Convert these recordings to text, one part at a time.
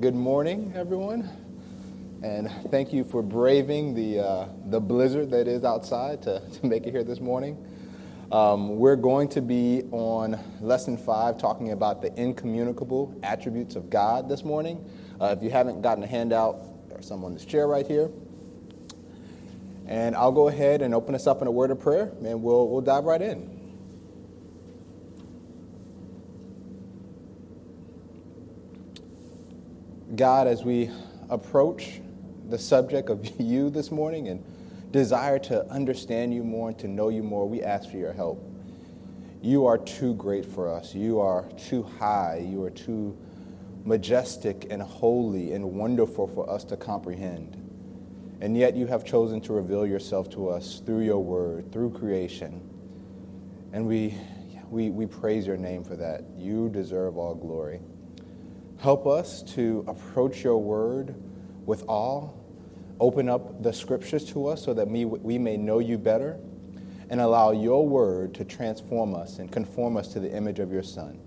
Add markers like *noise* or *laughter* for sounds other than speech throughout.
good morning, everyone. And thank you for braving the, uh, the blizzard that is outside to, to make it here this morning. Um, we're going to be on lesson five, talking about the incommunicable attributes of God this morning. Uh, if you haven't gotten a handout, there's some on this chair right here. And I'll go ahead and open us up in a word of prayer, and we'll, we'll dive right in. God, as we approach the subject of *laughs* you this morning and desire to understand you more and to know you more, we ask for your help. You are too great for us. You are too high. You are too majestic and holy and wonderful for us to comprehend. And yet you have chosen to reveal yourself to us through your word, through creation. And we, we, we praise your name for that. You deserve all glory. Help us to approach your word with awe. Open up the scriptures to us so that we, may know you better and allow your word to transform us and conform us to the image of your Son.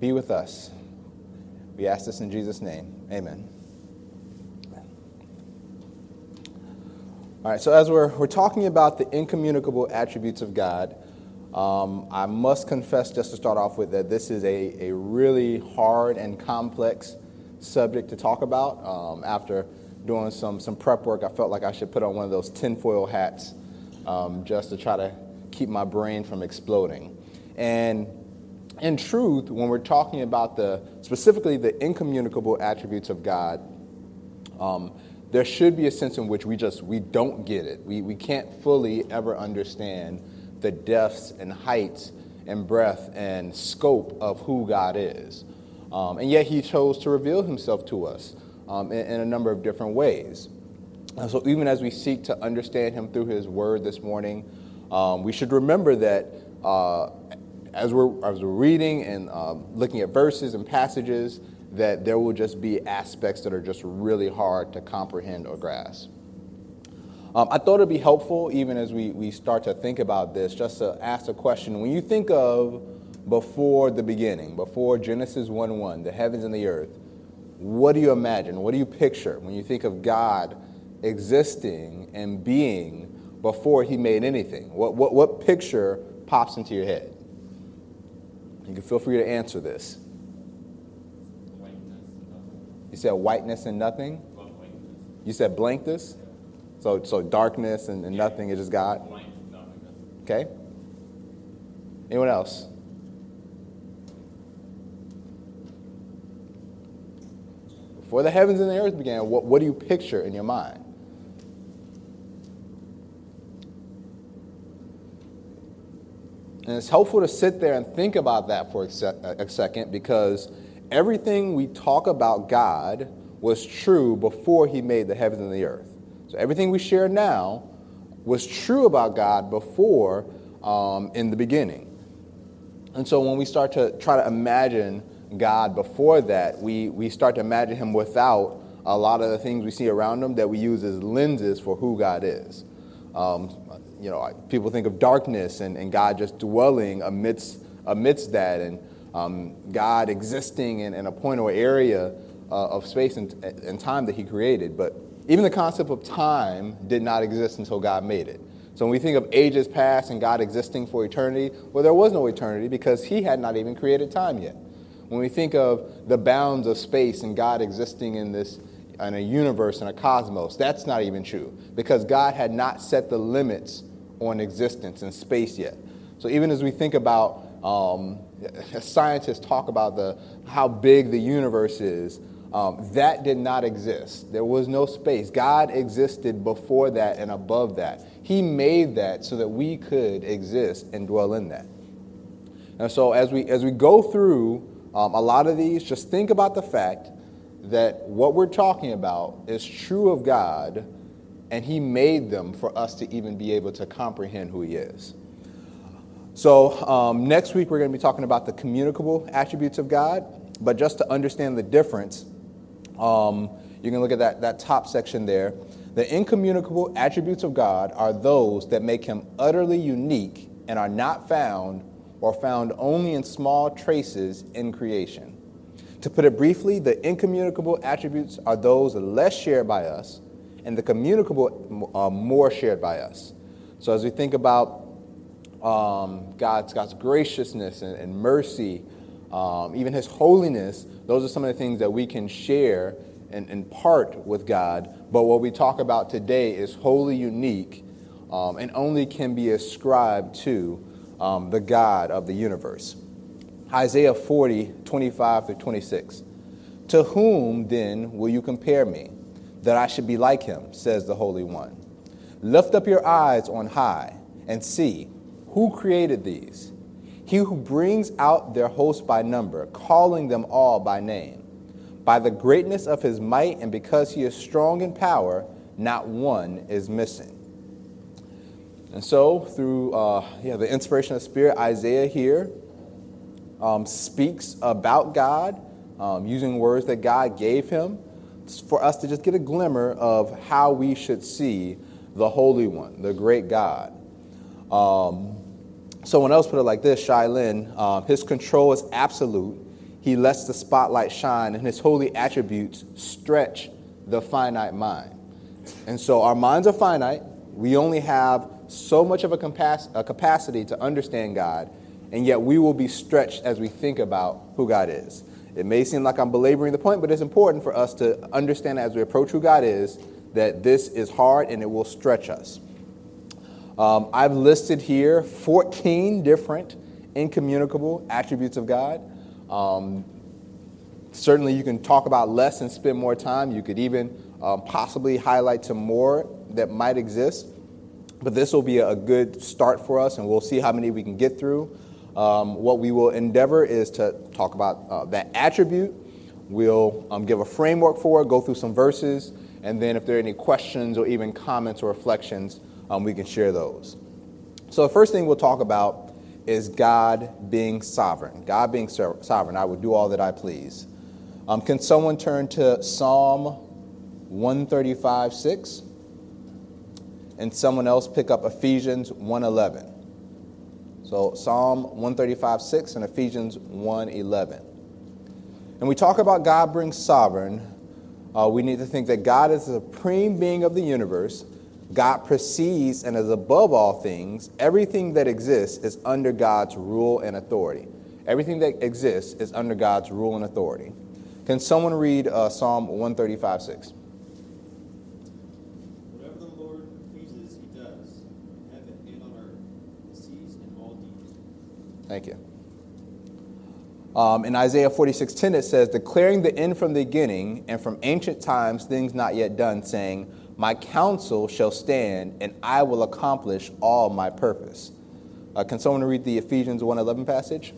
Be with us. We ask this in Jesus' name. Amen. All right, so as we're, we're talking about the incommunicable attributes of God, um, I must confess, just to start off with, that this is a, a really hard and complex subject to talk about. Um, after doing some, some prep work, I felt like I should put on one of those tinfoil hats um, just to try to keep my brain from exploding. And in truth, when we're talking about the specifically the incommunicable attributes of God, um, there should be a sense in which we just we don't get it. We, we can't fully ever understand the depths and heights and breadth and scope of who God is. Um, and yet he chose to reveal himself to us um, in, in, a number of different ways. And so even as we seek to understand him through his word this morning, um, we should remember that uh, as, we're, as we're reading and um, looking at verses and passages, that there will just be aspects that are just really hard to comprehend or grasp. Um, I thought it'd be helpful, even as we, we start to think about this, just to ask a question. When you think of before the beginning, before Genesis 1 1, the heavens and the earth, what do you imagine? What do you picture when you think of God existing and being before he made anything? What, what, what picture pops into your head? You can feel free to answer this. You said whiteness and nothing? You said blankness? So, so darkness and, and nothing is just God. Okay. Anyone else? Before the heavens and the earth began, what, what do you picture in your mind? And it's helpful to sit there and think about that for a, a second because everything we talk about God was true before he made the heavens and the earth. So everything we share now was true about God before um, in the beginning. And so when we start to try to imagine God before that, we, we start to imagine him without a lot of the things we see around him that we use as lenses for who God is. Um, you know, people think of darkness and, and God just dwelling amidst, amidst that and um, God existing in, in, a point or area uh, of space and, and time that he created. But even the concept of time did not exist until God made it. So when we think of ages past and God existing for eternity, well, there was no eternity because He had not even created time yet. When we think of the bounds of space and God existing in this in a universe and a cosmos, that's not even true because God had not set the limits on existence and space yet. So even as we think about um, scientists talk about the how big the universe is, um, that did not exist. There was no space. God existed before that and above that. He made that so that we could exist and dwell in that. And so as we as we go through um, a lot of these, just think about the fact that what we're talking about is true of God, and He made them for us to even be able to comprehend who He is. So um, next week we're going to be talking about the communicable attributes of God, but just to understand the difference um, you can look at that, that top section there. The incommunicable attributes of God are those that make him utterly unique and are not found or found only in small traces in creation. To put it briefly, the incommunicable attributes are those less shared by us, and the communicable are more shared by us. So as we think about um, God's, God's graciousness and, and mercy, um, even His holiness, those are some of the things that we can share and, and part with God. But what we talk about today is wholly unique um, and only can be ascribed to um, the God of the universe. Isaiah 40, 25 through 26. To whom then will you compare me, that I should be like him, says the Holy One? Lift up your eyes on high and see who created these. He who brings out their host by number, calling them all by name. By the greatness of his might, and because he is strong in power, not one is missing. And so, through uh, yeah, the inspiration of the Spirit, Isaiah here um, speaks about God um, using words that God gave him for us to just get a glimmer of how we should see the Holy One, the great God. Um, someone else put it like this Shai Linne, uh, his control is absolute. He lets the spotlight shine, and his holy attributes stretch the finite mind. And so our minds are finite. We only have so much of a, capac- a capacity to understand God, and yet we will be stretched as we think about who God is. It may seem like I'm belaboring the point, but it's important for us to understand as we approach who God is that this is hard and it will stretch us. Um, I've listed here 14 different incommunicable attributes of God. Um, certainly, you can talk about less and spend more time. You could even um, possibly highlight some more that might exist. But this will be a good start for us, and we'll see how many we can get through. Um, what we will endeavor is to talk about uh, that attribute. We'll um, give a framework for it, go through some verses, and then if there are any questions or even comments or reflections, um, we can share those. So, the first thing we'll talk about is God being sovereign. God being sovereign. I will do all that I please. Um, can someone turn to Psalm 135 6? and someone else pick up Ephesians 1:11. So Psalm 135, 6 and Ephesians 1:11. And we talk about God being sovereign. Uh, we need to think that God is the supreme being of the universe. God precedes and is above all things. Everything that exists is under God's rule and authority. Everything that exists is under God's rule and authority. Can someone read uh, Psalm 135, 6? whatever the lord pleases he does in all deeds Thank you. Um, in Isaiah 46:10 it says, declaring the end from the beginning and from ancient times things not yet done, saying, My counsel shall stand, and I will accomplish all my purpose. Uh, can someone read the Ephesians 1:11 passage?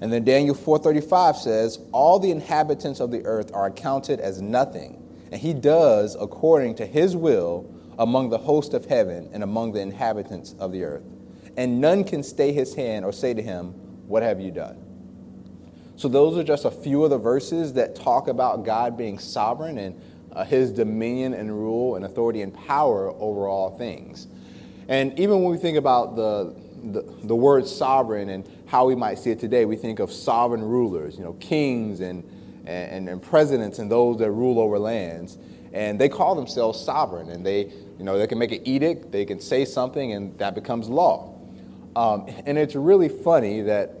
And then Daniel 4:35 says, "All the inhabitants of the earth are accounted as nothing, and he does according to his will among the host of heaven and among the inhabitants of the earth. And none can stay his hand or say to him, "What have you done?" So those are just a few of the verses that talk about God being sovereign and uh, his dominion and rule and authority and power over all things. And even when we think about the the, the word sovereign and how we might see it today, we think of sovereign rulers, you know, kings and, and, and presidents and those that rule over lands. And they call themselves sovereign, and they, you know, they can make an edict, they can say something, and that becomes law. Um, and it's really funny that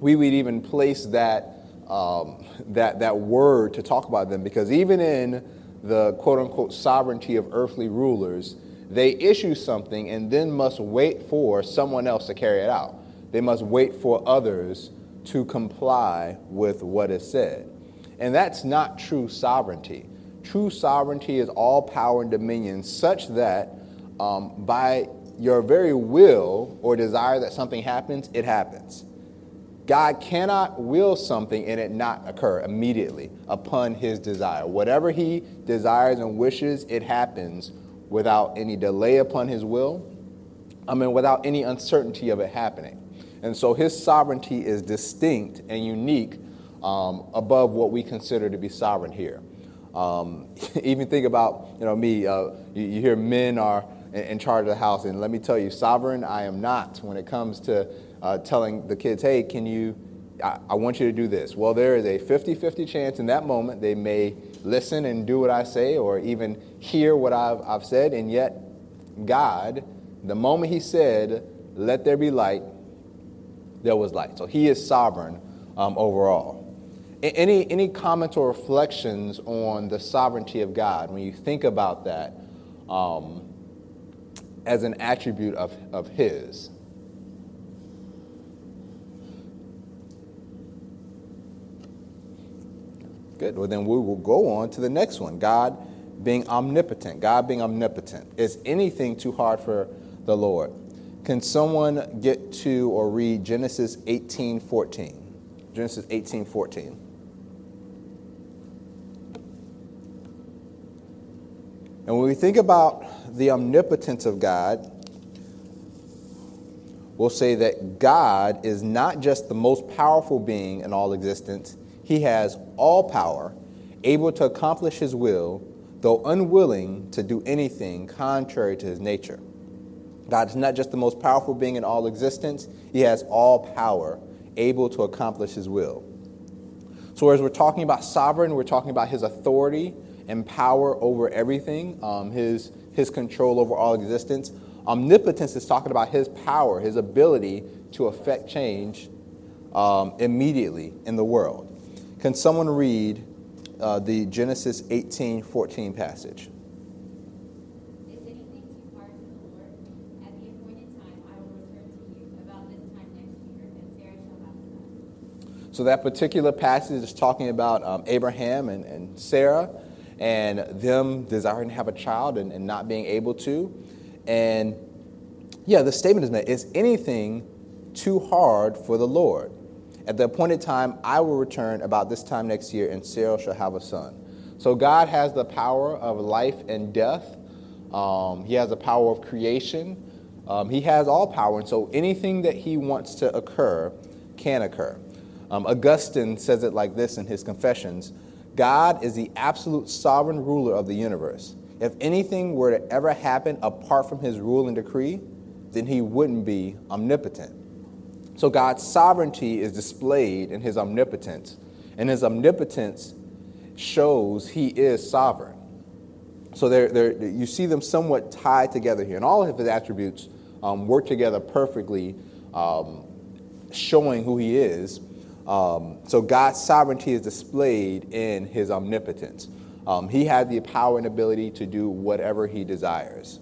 we would even place that, um, that, that word to talk about them, because even in the quote unquote sovereignty of earthly rulers, they issue something and then must wait for someone else to carry it out. They must wait for others to comply with what is said. And that's not true sovereignty. True sovereignty is all power and dominion, such that um, by your very will or desire that something happens, it happens. God cannot will something and it not occur immediately upon his desire. Whatever he desires and wishes, it happens without any delay upon his will. I mean, without any uncertainty of it happening. And so his sovereignty is distinct and unique um, above what we consider to be sovereign here. Um, *laughs* even think about, you know, me, uh, you, you, hear men are in, in, charge of the house, and let me tell you, sovereign I am not when it comes to uh, telling the kids, hey, can you, I, I want you to do this. Well, there is a 50 50 chance in that moment they may listen and do what I say or even hear what I've, I've said, and yet God, the moment He said, let there be light, there was light. So He is sovereign um, overall. Any, any comments or reflections on the sovereignty of God when you think about that um, as an attribute of, of His? Good. Well, then we will go on to the next one God being omnipotent. God being omnipotent. Is anything too hard for the Lord? Can someone get to or read Genesis 18 14? Genesis 18 14. And when we think about the omnipotence of God, we'll say that God is not just the most powerful being in all existence, He has all power, able to accomplish His will, though unwilling to do anything contrary to His nature. God is not just the most powerful being in all existence, He has all power, able to accomplish His will. So, as we're talking about sovereign, we're talking about His authority and power over everything, um, his, his control over all existence. Omnipotence is talking about his power, his ability to affect change um, immediately in the world. Can someone read uh, the Genesis 18 14 passage? So that particular passage is talking about um, Abraham and, and Sarah and them desiring to have a child and, and not being able to. And yeah, the statement is made is anything too hard for the Lord? At the appointed time, I will return about this time next year, and Sarah shall have a son. So God has the power of life and death. Um, he has the power of creation. Um, he has all power, and so anything that he wants to occur can occur. Um, Augustine says it like this in his Confessions God is the absolute sovereign ruler of the universe. If anything were to ever happen apart from his rule and decree, then he wouldn't be omnipotent. So God's sovereignty is displayed in his omnipotence, and his omnipotence shows he is sovereign. So they're, they're, you see them somewhat tied together here, and all of his attributes um, work together perfectly, um, showing who he is. Um, so God's sovereignty is displayed in his omnipotence. Um, he has the power and ability to do whatever he desires.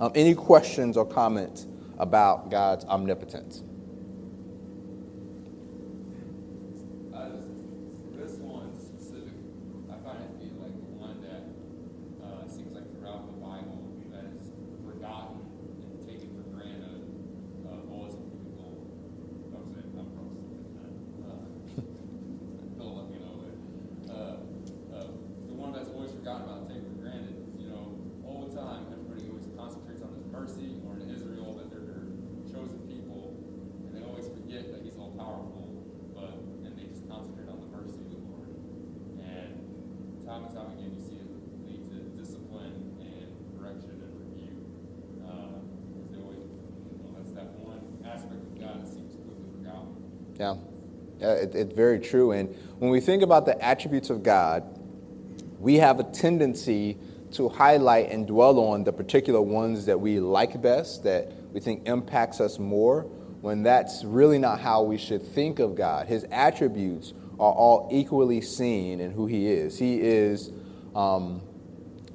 Um, any questions or comments about God's omnipotence? It, it's very true. And when we think about the attributes of God, we have a tendency to highlight and dwell on the particular ones that we like best, that we think impacts us more, when that's really not how we should think of God. His attributes are all equally seen in who He is. He is, um,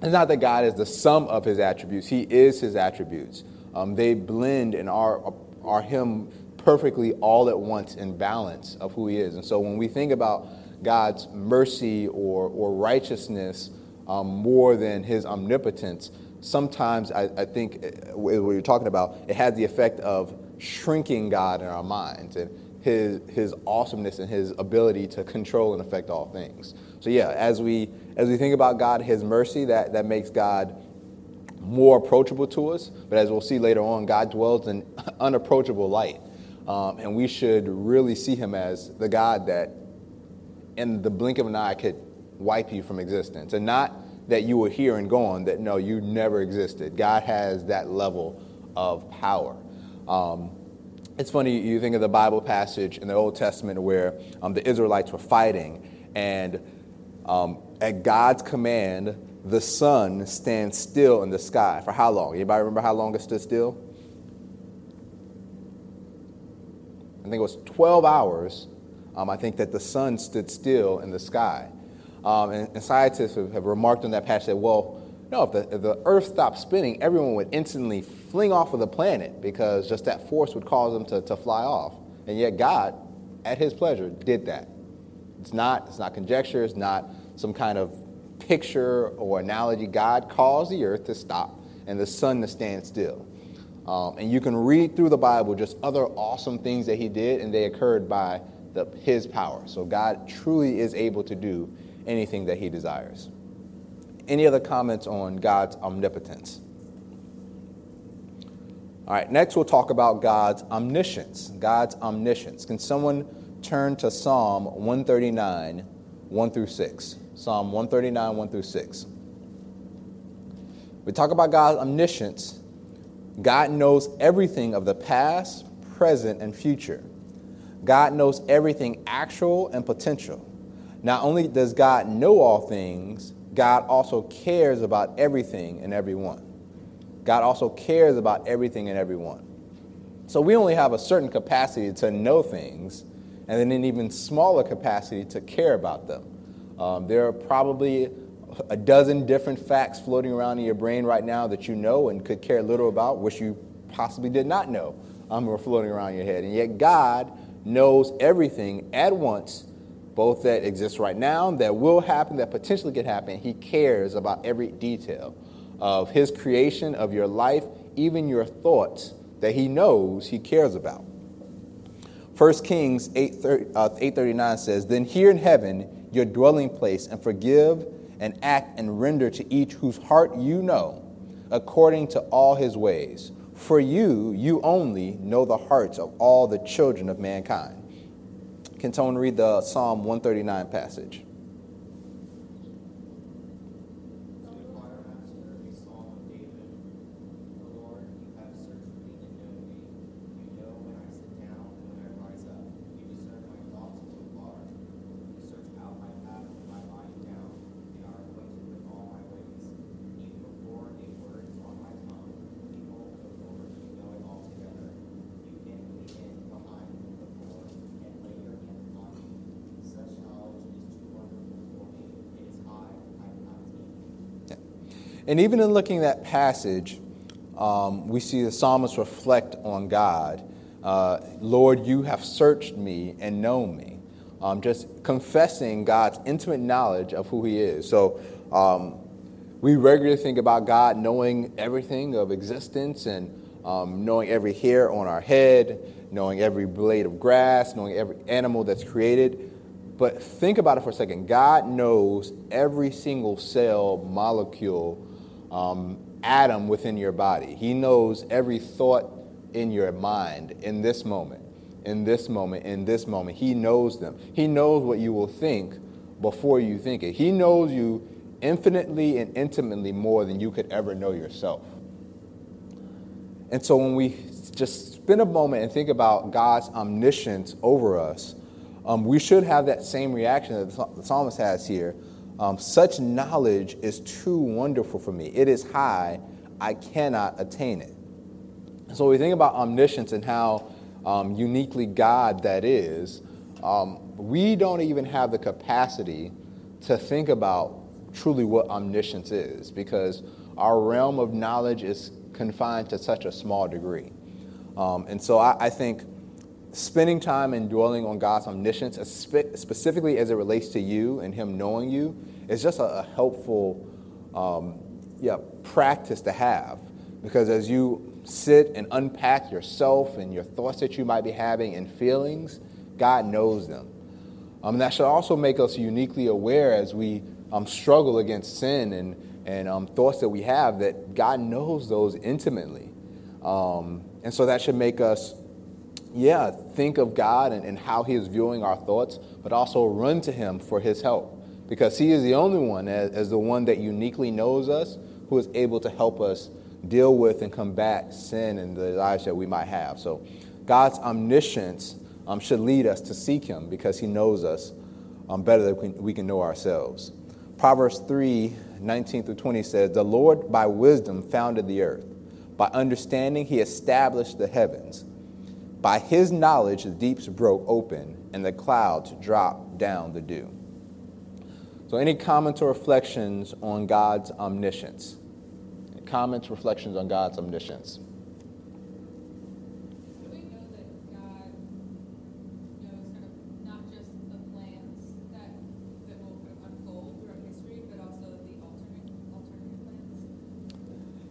it's not that God is the sum of His attributes, He is His attributes. Um, they blend and are, are Him perfectly all at once in balance of who he is. And so when we think about God's mercy or, or righteousness um, more than his omnipotence, sometimes I, I think uh, what you're talking about, it has the effect of shrinking God in our minds and his, his awesomeness and his ability to control and affect all things. So yeah, as we as we think about God, his mercy, that, that makes God more approachable to us. But as we'll see later on, God dwells in *laughs* unapproachable light. Um, and we should really see him as the God that, in the blink of an eye, could wipe you from existence. And not that you were here and gone, that no, you never existed. God has that level of power. Um, it's funny, you think of the Bible passage in the Old Testament where um, the Israelites were fighting, and um, at God's command, the sun stands still in the sky. For how long? Anybody remember how long it stood still? I think it was 12 hours. Um, I think that the sun stood still in the sky. Um, and, and, scientists have, have, remarked on that passage that, well, no, if the, if the earth stopped spinning, everyone would instantly fling off of the planet because just that force would cause them to, to fly off. And yet God, at his pleasure, did that. It's not, it's not conjecture, it's not some kind of picture or analogy. God caused the earth to stop and the sun to stand still. Um, and you can read through the Bible just other awesome things that he did, and they occurred by the, his power. So God truly is able to do anything that he desires. Any other comments on God's omnipotence? All right, next we'll talk about God's omniscience. God's omniscience. Can someone turn to Psalm 139, 1 through 6? Psalm 139, 1 through 6. We talk about God's omniscience. God knows everything of the past, present, and future. God knows everything actual and potential. Not only does God know all things, God also cares about everything and everyone. God also cares about everything and everyone. So we only have a certain capacity to know things, and then an even smaller capacity to care about them. Um, there are probably a dozen different facts floating around in your brain right now that you know and could care little about, which you possibly did not know um, floating around your head. And yet God knows everything at once, both that exists right now, that will happen, that potentially could happen. He cares about every detail of His creation, of your life, even your thoughts that He knows He cares about. 1 Kings 8, uh, 839 says, Then here in heaven, your dwelling place and forgive and act and render to each whose heart you know, according to all his ways. For you, you only know the hearts of all the children of mankind. Can someone read the Psalm 139 passage? And even in looking at that passage, um, we see the psalmist reflect on God. Uh, Lord, you have searched me and known me. Um, just confessing God's intimate knowledge of who he is. So um, we regularly think about God knowing everything of existence and um, knowing every hair on our head, knowing every blade of grass, knowing every animal that's created. But think about it for a second. God knows every single cell, molecule, um, atom within your body. He knows every thought in your mind in this moment, in this moment, in this moment. He knows them. He knows what you will think before you think it. He knows you infinitely and intimately more than you could ever know yourself. And so when we just spend a moment and think about God's omniscience over us, um, we should have that same reaction that the psalmist has here um, such knowledge is too wonderful for me. It is high, I cannot attain it. So we think about omniscience and how um, uniquely God that is. Um, we don't even have the capacity to think about truly what omniscience is because our realm of knowledge is confined to such a small degree. Um, and so I, I think spending time and dwelling on God's omniscience, specifically as it relates to you and Him knowing you, is just a, helpful um, yeah, practice to have. Because as you sit and unpack yourself and your thoughts that you might be having and feelings, God knows them. Um, and that should also make us uniquely aware as we um, struggle against sin and, and um, thoughts that we have that God knows those intimately. Um, and so that should make us yeah, think of God and, and how He is viewing our thoughts, but also run to Him for His help because He is the only one, as, as the one that uniquely knows us, who is able to help us deal with and combat sin and the lives that we might have. So, God's omniscience um, should lead us to seek Him because He knows us um, better than we we can know ourselves. Proverbs 3 19 through 20 says, The Lord by wisdom founded the earth, by understanding, He established the heavens. By His knowledge, the deeps broke open, and the clouds dropped down the dew. So, any comments or reflections on God's omniscience? Comments, reflections on God's omniscience?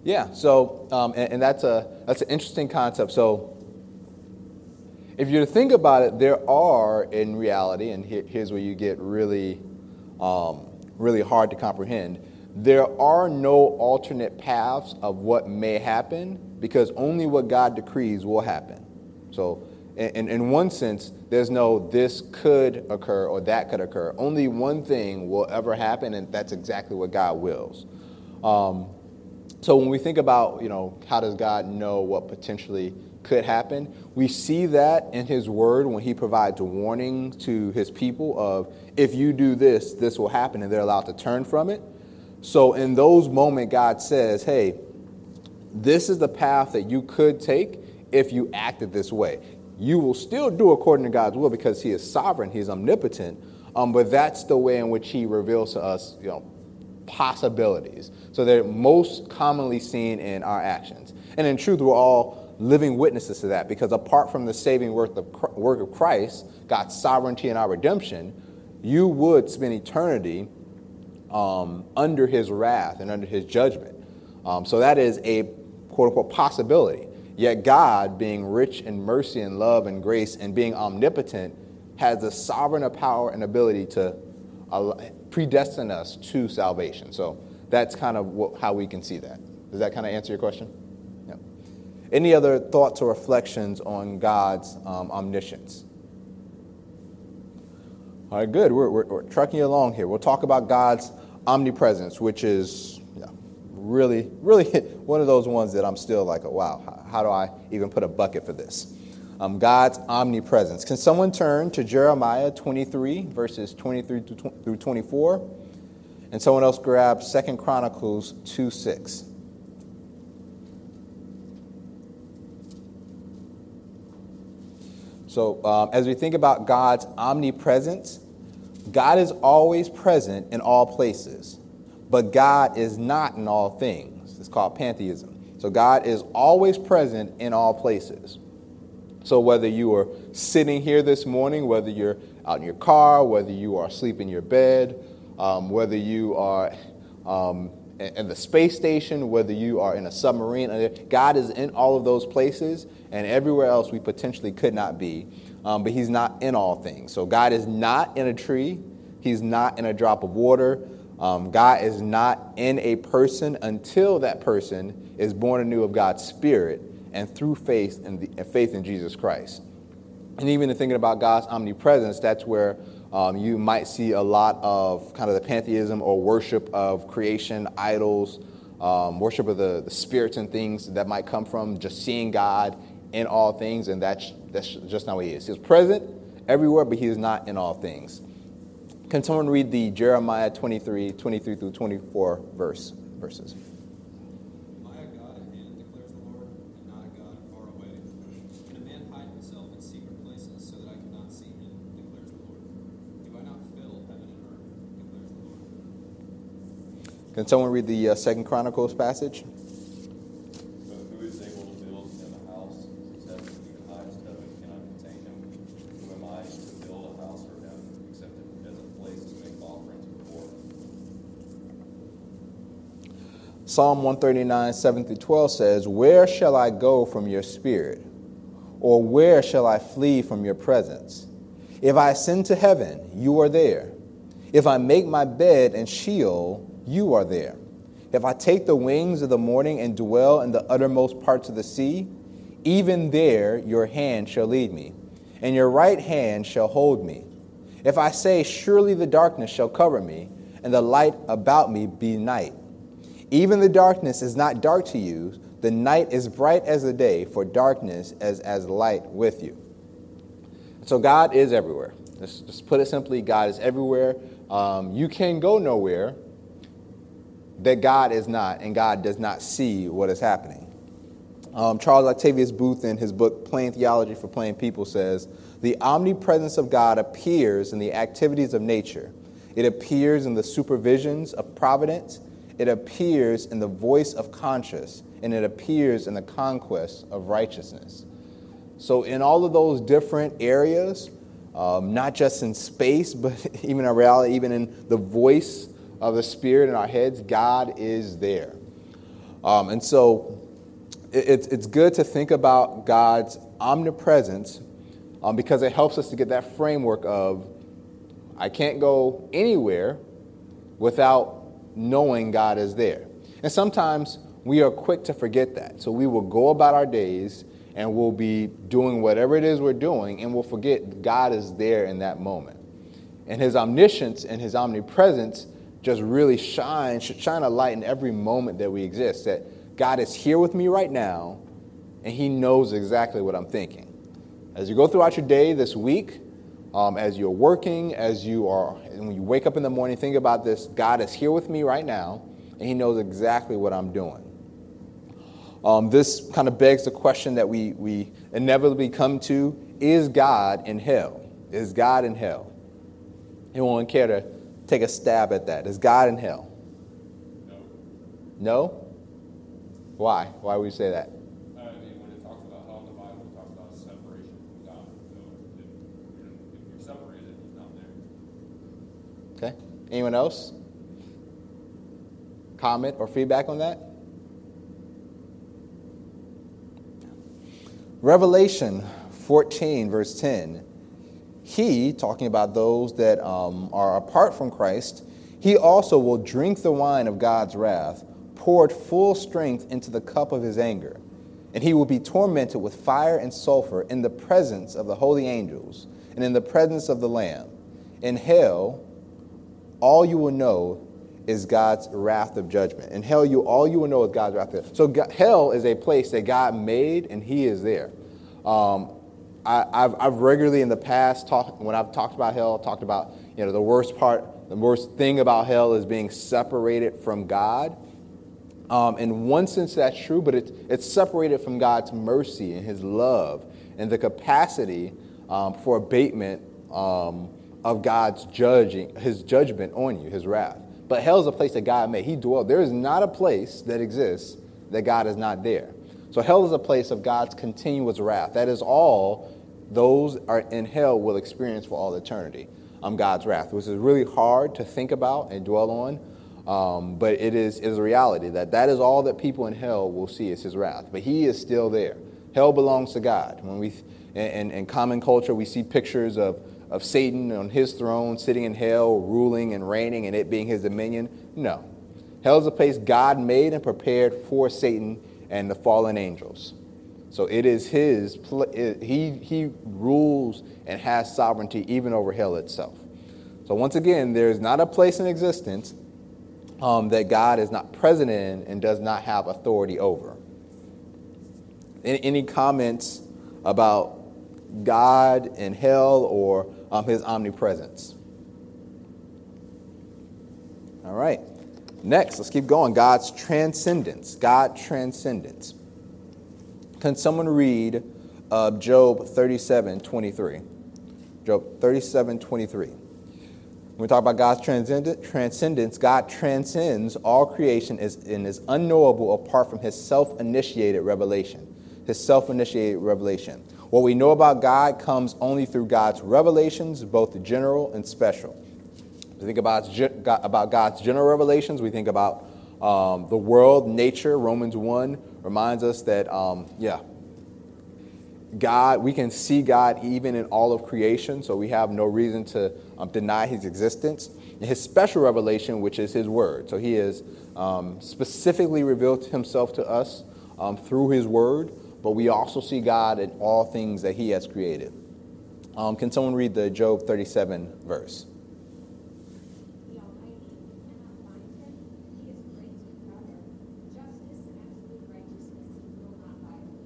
Yeah, so, um, and, and, that's, a, that's an interesting concept. So, if you think about it, there are, in reality, and here, here's where you get really, um, really hard to comprehend, there are no alternate paths of what may happen because only what God decrees will happen. So, in, in one sense, there's no this could occur or that could occur. Only one thing will ever happen, and that's exactly what God wills. Um, so when we think about, you know, how does God know what potentially could happen, we see that in his word when he provides warning to his people of if you do this, this will happen, and they're allowed to turn from it. So in those moments, God says, hey, this is the path that you could take if you acted this way. You will still do according to God's will because He is sovereign, He's omnipotent. Um, but that's the way in which He reveals to us, you know, possibilities. So they're most commonly seen in our actions. And in truth, we're all living witnesses to that because apart from the saving work of, work of Christ, God's sovereignty and our redemption, you would spend eternity um, under his wrath and under his judgment. Um, so that is a quote unquote possibility. Yet God, being rich in mercy and love and grace and being omnipotent, has the sovereign power and ability to predestine us to salvation. So that's kind of how we can see that. Does that kind of answer your question? Any other thoughts or reflections on God's um, omniscience? All right, good. We're, we're, we're, trucking along here. We'll talk about God's omnipresence, which is yeah, really, really *laughs* one of those ones that I'm still like, wow, how, how do I even put a bucket for this? um, God's omnipresence. Can someone turn to Jeremiah 23, verses 23 through 24? And someone else grab Second Chronicles 2 6. So, um, as we think about God's omnipresence, God is always present in all places, but God is not in all things. It's called pantheism. So, God is always present in all places. So, whether you are sitting here this morning, whether you're out in your car, whether you are asleep in your bed, um, whether you are um, in the space station, whether you are in a submarine, uh, God is in all of those places and everywhere else we potentially could not be. Um, but He's not in all things. So, God is not in a tree, He's not in a drop of water. Um, God is not in a person until that person is born anew of God's Spirit and through faith in, the, faith in Jesus Christ. And even in thinking about God's omnipresence, that's where um, you might see a lot of kind of the pantheism or worship of creation, idols, um, worship of the, the spirits and things that might come from just seeing God in all things, and that's, that's just what He is. He's present everywhere, but He is not in all things. Can someone read the Jeremiah 23, 23 through 24 verse, verses? Can someone read the uh, Second Chronicles passage? Psalm 139, 7 through 12 says, Where shall I go from your spirit? Or where shall I flee from your presence? If I ascend to heaven, you are there. If I make my bed in Sheol, you are there. If I take the wings of the morning and dwell in the uttermost parts of the sea, even there your hand shall lead me, and your right hand shall hold me. If I say, Surely the darkness shall cover me, and the light about me be night. Even the darkness is not dark to you, the night is bright as the day, for darkness is as light with you. So God is everywhere. Just, just put it simply, God is everywhere. Um, you can go nowhere that God is not, and God does not see what is happening. Um, Charles Octavius Booth, in his book Plain Theology for Plain People, says The omnipresence of God appears in the activities of nature, it appears in the supervisions of providence, it appears in the voice of conscience, and it appears in the conquest of righteousness. So, in all of those different areas, um, not just in space, *laughs* but even in reality, even in the voice of the Spirit in our heads, God is there. Um, and so, it's, it's good to think about God's omnipresence um, because it helps us to get that framework of I can't go anywhere without knowing God is there. And sometimes we are quick to forget that. So we will go about our days and we'll be doing whatever it is we're doing and we'll forget God is there in that moment. And his omniscience and his omnipresence just really shine, shine a light in every moment that we exist. That God is here with me right now, and He knows exactly what I'm thinking. As you go throughout your day this week, um, as you're working, as you are, and when you wake up in the morning, think about this God is here with me right now, and He knows exactly what I'm doing. Um, this kind of begs the question that we, we inevitably come to is God in hell? Is God in hell? Anyone care to take a stab at that? Is God in hell? No? no? Why? Why would you say that? When it talks about hell in the Bible, it talks about separation from God. So if, if you're separated, He's not there. Okay. Anyone else? Comment or feedback on that? Revelation 14, verse 10. He, talking about those that um, are apart from Christ, he also will drink the wine of God's wrath poured full strength into the cup of his anger, and he will be tormented with fire and sulfur in the presence of the holy angels and in the presence of the Lamb. In hell, all you will know is God's wrath of judgment. In hell, you all you will know is God's wrath. So God, hell is a place that God made, and He is there. Um, I, have I've regularly in the past talked when I've talked about hell, talked about you know the worst part, the worst thing about hell is being separated from God. Um, in one sense, that's true, but it, it's separated from God's mercy and His love and the capacity um, for abatement um, of God's judging, His judgment on you, His wrath. But hell is a place that God made. He dwells. There is not a place that exists that God is not there. So hell is a place of God's continuous wrath. That is all those are in hell will experience for all eternity. Um, God's wrath, which is really hard to think about and dwell on. Um, but it is, is a reality that that is all that people in hell will see is his wrath. But he is still there. Hell belongs to God. When we, in, in common culture, we see pictures of, of Satan on his throne, sitting in hell, ruling and reigning, and it being his dominion. No. Hell is a place God made and prepared for Satan and the fallen angels. So it is his, he, he rules and has sovereignty even over hell itself. So once again, there is not a place in existence um, that God is not present in and does not have authority over. Any, any comments about God and hell or um, his omnipresence? All right. Next, let's keep going. God's transcendence. God transcendence. Can someone read uh, Job 37 23? Job 37 23. When we talk about God's transcendence, God transcends all creation and is unknowable apart from his self initiated revelation. His self initiated revelation. What we know about God comes only through God's revelations, both general and special. We think about, about God's general revelations, we think about um, the world, nature. Romans 1 reminds us that, um, yeah, God, we can see God even in all of creation, so we have no reason to um, deny his existence. And his special revelation, which is his word. So he has um, specifically revealed himself to us um, through his word, but we also see God in all things that he has created. Um, can someone read the Job 37 verse? The Almighty cannot find him. He is great forever. Justice and absolute righteousness he will not violate.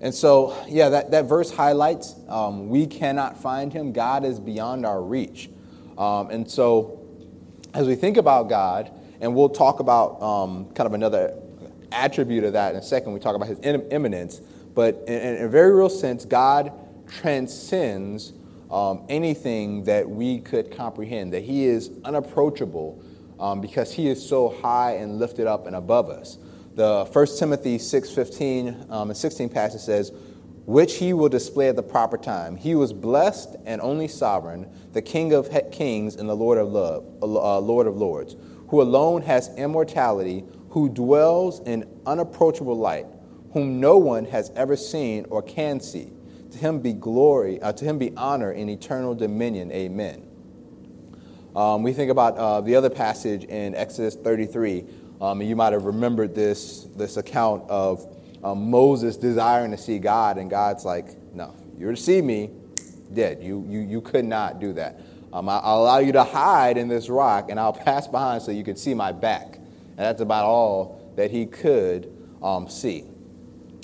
And so, yeah, that, that verse highlights um, we cannot find him. God is beyond our reach. Um, and so, as we think about God, and we'll talk about um, kind of another attribute of that in a second, we talk about his immanence. But in, in a very real sense, God transcends um, anything that we could comprehend, that he is unapproachable um, because he is so high and lifted up and above us. The 1 Timothy 6.15 um, and 16 passage says, which he will display at the proper time. He was blessed and only sovereign, the King of kings and the Lord of, love, uh, Lord of lords, who alone has immortality, who dwells in unapproachable light, whom no one has ever seen or can see. To him be glory, uh, to him be honor in eternal dominion. Amen. Um, we think about uh, the other passage in Exodus 33, um, you might have remembered this, this account of um, Moses desiring to see God, and God's like, no, you're to see me, dead. You, you, you could not do that. Um, I, will allow you to hide in this rock, and I'll pass behind so you can see my back. And that's about all that he could um, see.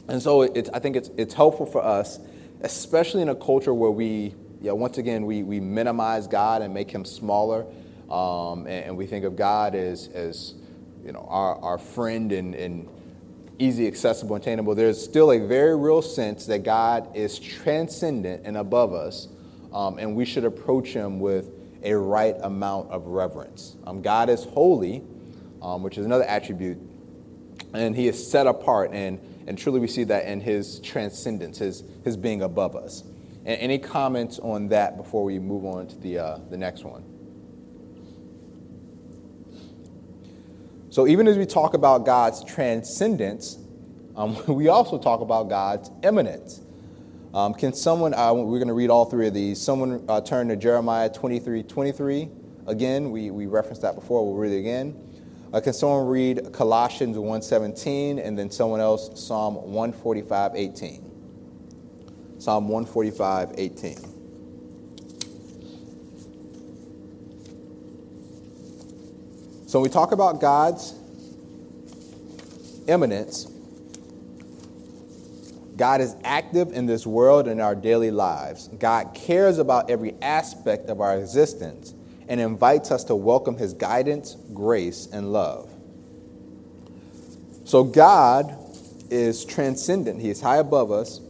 And so I think it's, it's helpful for us, especially in a culture where we, yeah, once again, we, we minimize God and make him smaller. Um, and, and, we think of God as, as you know, our, our friend and, and easy, accessible, attainable, there's still a very real sense that God is transcendent and above us, um, and we should approach Him with a right amount of reverence. Um, God is holy, um, which is another attribute, and He is set apart, and, and truly we see that in His transcendence, His, his being above us. And any comments on that before we move on to the, uh, the next one? So even as we talk about God's transcendence, um, *laughs* we also talk about God's immanence. Um, can someone, uh, we're going to read all three of these. Someone uh, turn to Jeremiah 23 23. Again, we, we referenced that before. We'll read it again. Uh, can someone read Colossians 1.17 and then someone else Psalm 145 18? Psalm 145 18. So when we talk about God's immanence, God is active in this world and our daily lives. God cares about every aspect of our existence and invites us to welcome his guidance, grace, and love. So God is transcendent. He is high above us.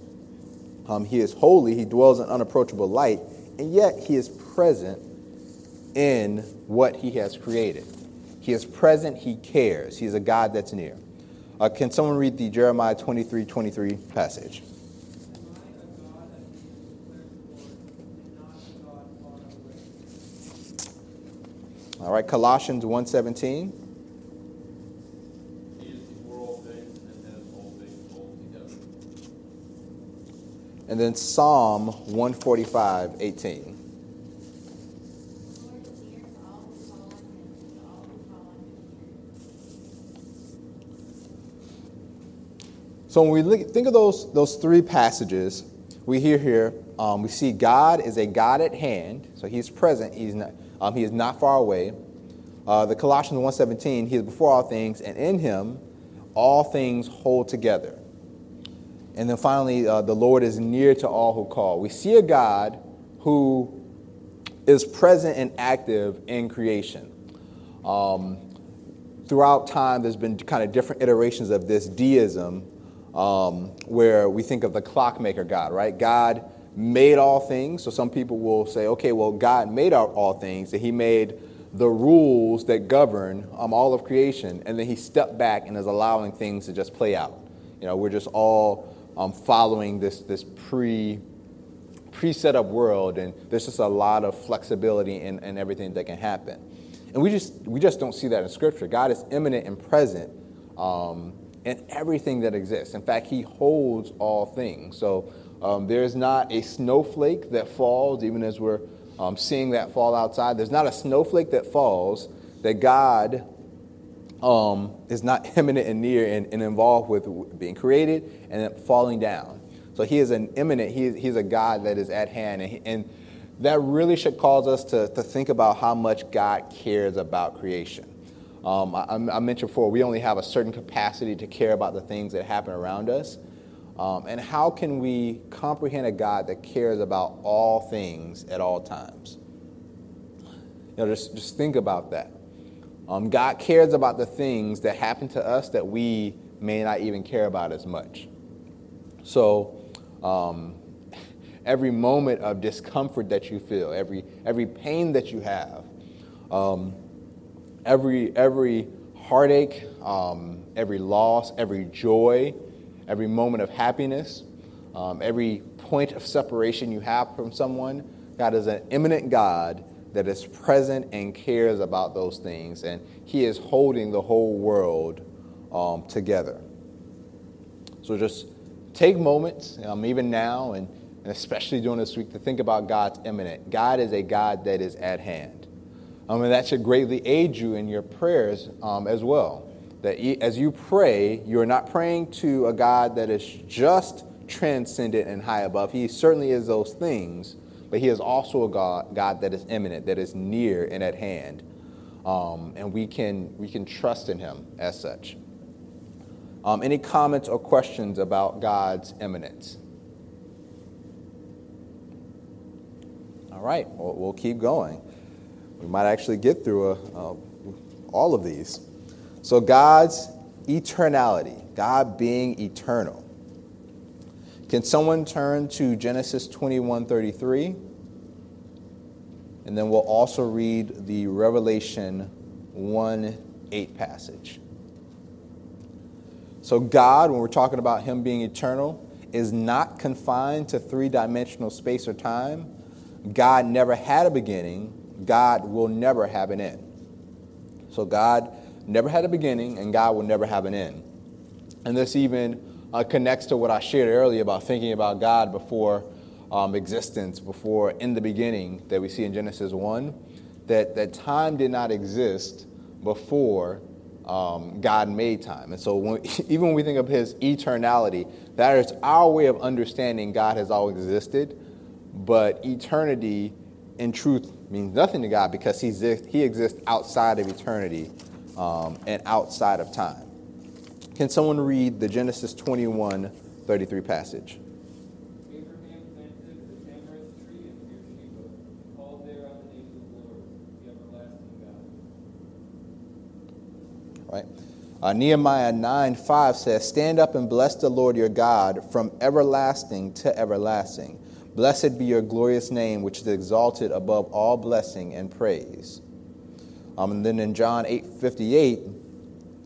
Um, he is holy. He dwells in unapproachable light. And yet he is present in what he has created. He is present, He cares. He is a God that's near. Uh, can someone read the Jeremiah 23 23 passage? All right, Colossians 1:17. And then Psalm 145, 18. So when we look, think of those, those three passages, we hear here, um, we see God is a God at hand, so He's present. He's not, um, he is not far away. Uh, the Colossians 1.17, He is before all things, and in Him all things hold together. And then finally, uh, the Lord is near to all who call. We see a God who is present and active in creation. Um, throughout time, there's been kind of different iterations of this deism um, where we think of the clockmaker God, right? God made all things. So some people will say, okay, well, God made all things, and He made the rules that govern um, all of creation, and then He stepped back and is allowing things to just play out. You know, we're just all um, following this this pre pre set up world, and there's just a lot of flexibility in, in everything that can happen. And we just we just don't see that in Scripture. God is immanent and present. Um, and everything that exists. In fact, he holds all things. So um, there's not a snowflake that falls, even as we're um, seeing that fall outside. There's not a snowflake that falls that God um, is not *laughs* immanent and near and, and, involved with being created and falling down. So he is an immanent, he, he's a God that is at hand. And, he, and that really should cause us to, to think about how much God cares about creation. Um, I, I, mentioned before, we only have a certain capacity to care about the things that happen around us. Um, and how can we comprehend a God that cares about all things at all times? You know, just, just think about that. Um, God cares about the things that happen to us that we may not even care about as much. So, um, *laughs* every moment of discomfort that you feel, every, every pain that you have, um, every, every heartache, um, every loss, every joy, every moment of happiness, um, every point of separation you have from someone, God is an immanent God that is present and cares about those things, and He is holding the whole world um, together. So just take moments, um, even now, and, and especially during this week, to think about God's immanent. God is a God that is at hand. Um, and that should greatly aid you in your prayers um, as well. That as you pray, you're not praying to a God that is just transcendent and high above. He certainly is those things, but He is also a God, God that is immanent, that is near and at hand. Um, and we can, we can trust in Him as such. Um, any comments or questions about God's immanence? All right, we'll, we'll keep going. We might actually get through a, all of these. So, God's eternality, God being eternal. Can someone turn to Genesis 21 33? And then we'll also read the Revelation 1 8 passage. So, God, when we're talking about Him being eternal, is not confined to three dimensional space or time. God never had a beginning, God will never have an end. So God never had a beginning, and God will never have an end. And this even uh, connects to what I shared earlier about thinking about God before um, existence, before in the beginning that we see in Genesis 1, that, that time did not exist before um, God made time. And so when, *laughs* even when we think of his eternality, that is our way of understanding God has always existed, but eternity in truth means nothing to God because he exists, he exists outside of eternity um, and outside of time. Can someone read the Genesis 21 33 passage? Right. Uh, Nehemiah 9 5 says, Stand up and bless the Lord your God from everlasting to everlasting. Blessed be your glorious name, which is exalted above all blessing and praise. Um, and then in John 8 58,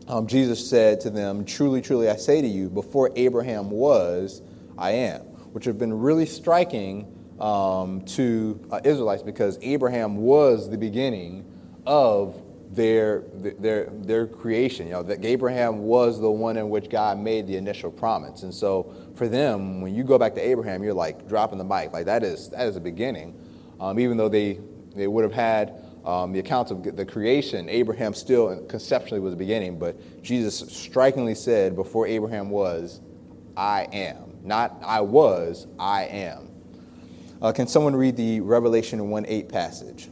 um, Jesus said to them, Truly, truly, I say to you, before Abraham was, I am, which have been really striking um, to uh, Israelites because Abraham was the beginning of their, their, their creation. You know, that Abraham was the one in which God made the initial promise. And so for them, when you go back to Abraham, you're like dropping the mic. Like that is, that is a beginning. Um, even though they, they would have had um, the accounts of the creation, Abraham still conceptually was the beginning. But Jesus strikingly said, before Abraham was, I am. Not I was, I am. Uh, can someone read the Revelation 1 8 passage?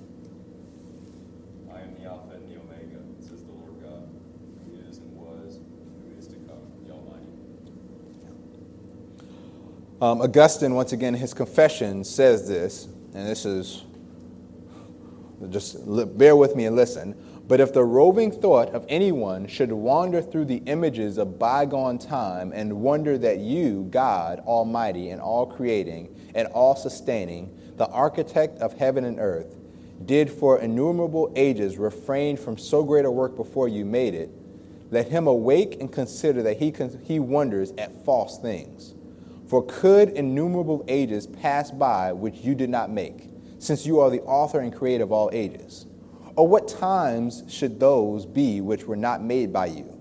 Um, Augustine, once again, his confession says this, and this is just bear with me and listen. But if the roving thought of anyone should wander through the images of bygone time and wonder that you, God Almighty and all creating and all sustaining, the architect of heaven and earth, did for innumerable ages refrain from so great a work before you made it, let him awake and consider that he, con- he wonders at false things. For could innumerable ages pass by which you did not make, since you are the author and creator of all ages? Or what times should those be which were not made by you?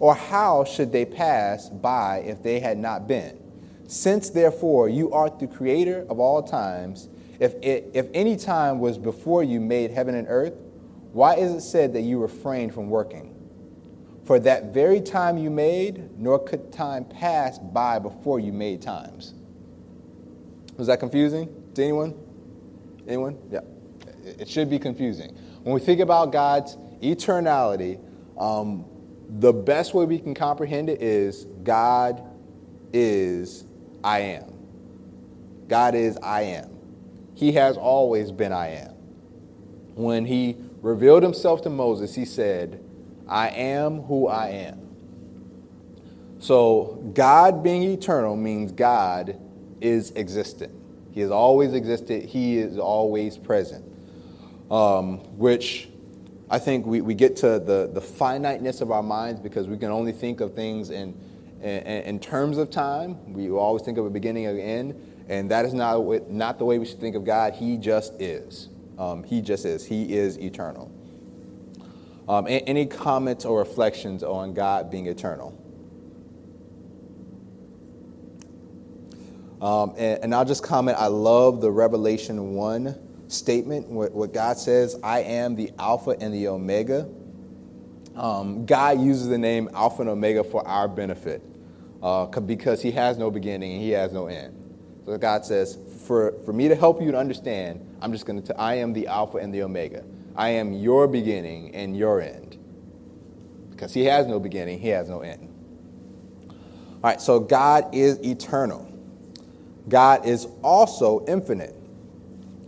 Or how should they pass by if they had not been? Since therefore you art the creator of all times, if, it, if any time was before you made heaven and earth, why is it said that you refrained from working? For that very time you made, nor could time pass by before you made times. Was that confusing to anyone? Anyone? Yeah. It should be confusing. When we think about God's eternality, um, the best way we can comprehend it is God is I am. God is I am. He has always been I am. When he revealed himself to Moses, he said, I am who I am. So, God being eternal means God is existent. He has always existed, He is always present. Um, which I think we, we get to the, the finiteness of our minds because we can only think of things in, in, in terms of time. We always think of a beginning and an end, and that is not, not the way we should think of God. He just is. Um, he just is. He is eternal. Um, any comments or reflections on God being eternal? Um, and, and, I'll just comment I love the Revelation 1 statement, what, what God says I am the Alpha and the Omega. Um, God uses the name Alpha and Omega for our benefit uh, because He has no beginning and He has no end. So God says, for, for me to help you to understand, I'm just going to, I am the Alpha and the Omega. I am your beginning and your end. Because he has no beginning, he has no end. All right, so God is eternal. God is also infinite.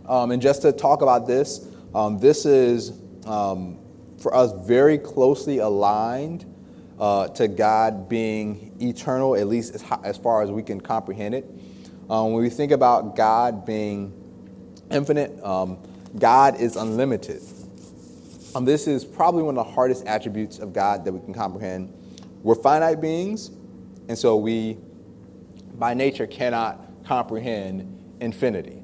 Um, and just to talk about this, um, this is um, for us very closely aligned uh, to God being eternal, at least as, as, far as we can comprehend it. Um, when we think about God being infinite, um, God is unlimited. Um, this is probably one of the hardest attributes of God that we can comprehend. We're finite beings, and so we, by nature, cannot comprehend infinity.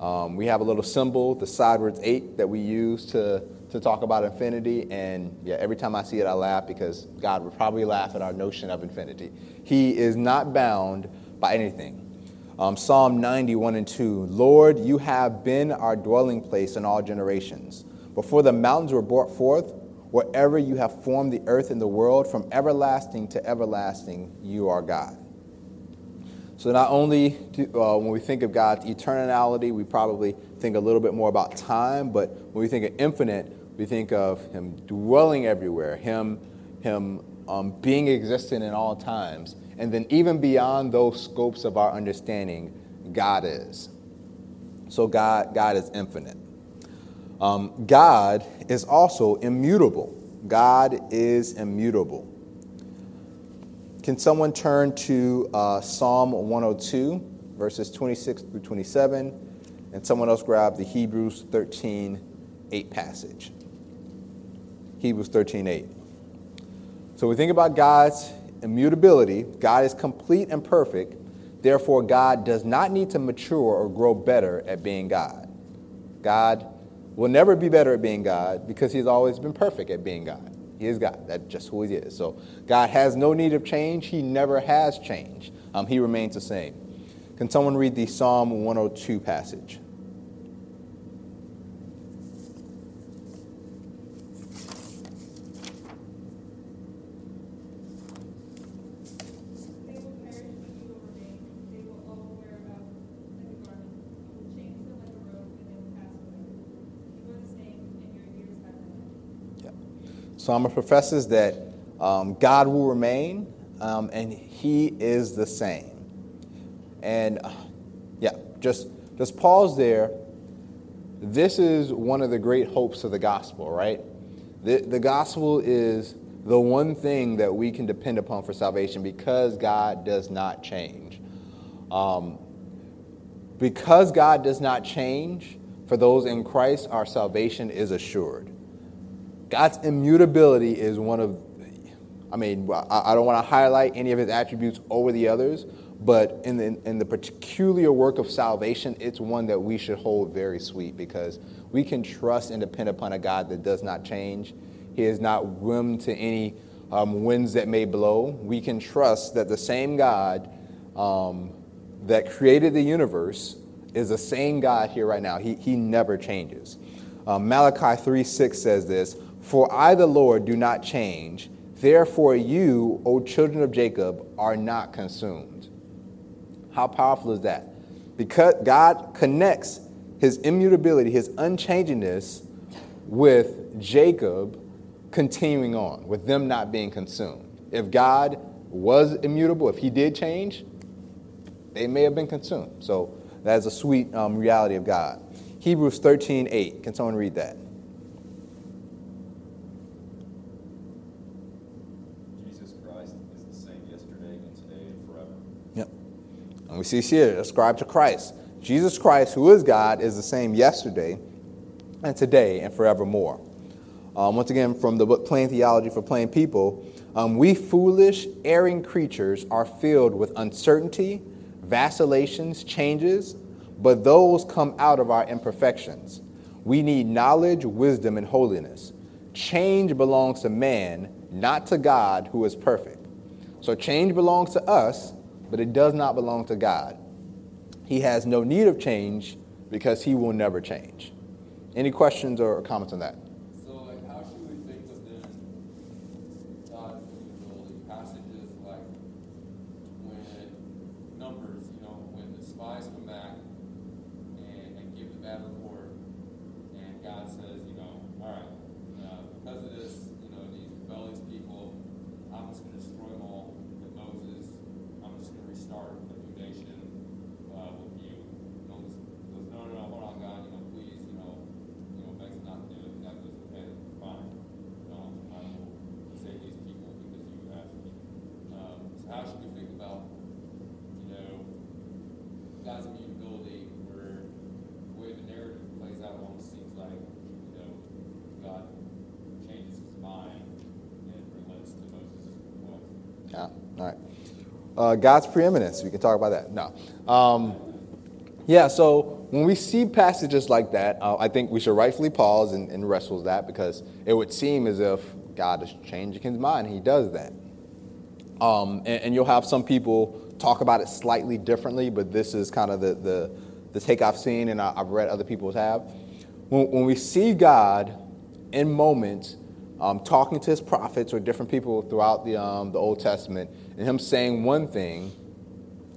Um, we have a little symbol, the sidewards eight, that we use to, to talk about infinity, and yeah, every time I see it, I laugh because God would probably laugh at our notion of infinity. He is not bound by anything. Um, Psalm 91 and 2 Lord, you have been our dwelling place in all generations. Before the mountains were brought forth, wherever you have formed the earth and the world, from everlasting to everlasting, you are God. So, not only do, uh, when we think of God's eternality, we probably think a little bit more about time, but when we think of infinite, we think of Him dwelling everywhere, Him, him um, being existent in all times. And then, even beyond those scopes of our understanding, God is. So, God, God is infinite. Um, God is also immutable. God is immutable. Can someone turn to uh, Psalm 102, verses 26 through 27, and someone else grab the Hebrews 13, 8 passage? Hebrews 13, 8. So we think about God's immutability. God is complete and perfect. Therefore, God does not need to mature or grow better at being God. God will never be better at being God because he's always been perfect at being God. He is God. That's just who he is. So God has no need of change. He never has changed. Um, he remains the same. Can someone read the Psalm 102 passage? Psalma professes that um, God will remain um, and he is the same. And uh, yeah, just, just pause there. This is one of the great hopes of the gospel, right? The, the gospel is the one thing that we can depend upon for salvation because God does not change. Um, because God does not change, for those in Christ, our salvation is assured. God's immutability is one of, I mean, I don't want to highlight any of his attributes over the others, but in the, in the peculiar work of salvation, it's one that we should hold very sweet because we can trust and depend upon a God that does not change. He is not whim to any um, winds that may blow. We can trust that the same God um, that created the universe is the same God here right now. He, he never changes. Um, Malachi 3 6 says this for I, the Lord, do not change. Therefore, you, O children of Jacob, are not consumed. How powerful is that? because God connects his immutability, his unchangingness with Jacob continuing on, with them not being consumed. If God was immutable, if he did change, they may have been consumed. So that's a sweet um, reality of God. Hebrews 13 8. Can someone read that? Jesus Christ is the same yesterday and today and forever. Yep. And we see here, ascribed to Christ. Jesus Christ, who is God, is the same yesterday and today and forevermore. Um, once again, from the book Plain Theology for Plain People, um, we foolish, erring creatures are filled with uncertainty, vacillations, changes, but those come out of our imperfections. We need knowledge, wisdom, and holiness. Change belongs to man, not to God, who is perfect. So change belongs to us, but it does not belong to God. He has no need of change because he will never change. Any questions or comments on that? So, like, how should we think of then God's immutability? Passages like when Numbers, you know, when the spies come back and, and give the bad report, and God says, you know, all right, uh, because of this, you know, these rebellious people, I'm just going to destroy them all. And Moses, I'm just going to restart a new nation uh, with you. Moses goes, no, no, no, hold on, God, you know, please, you know, you know, begs not to do it. God goes, okay, fine. Um, I will save these people because you asked me. Um, so how should we think about, you know, God's immutability where the way the narrative plays out almost seems like, you know, God changes his mind and relents to Moses' request. Yeah, all right. Uh, God's preeminence, we can talk about that. No. Um, yeah, so when we see passages like that, uh, I think we should rightfully pause and, and wrestle with that because it would seem as if God is changing his mind. He does that. Um, and, and you'll have some people talk about it slightly differently, but this is kind of the, the, the take I've seen and I, I've read other people's have. When, when we see God in moments um, talking to his prophets or different people throughout the, um, the Old Testament, and him saying one thing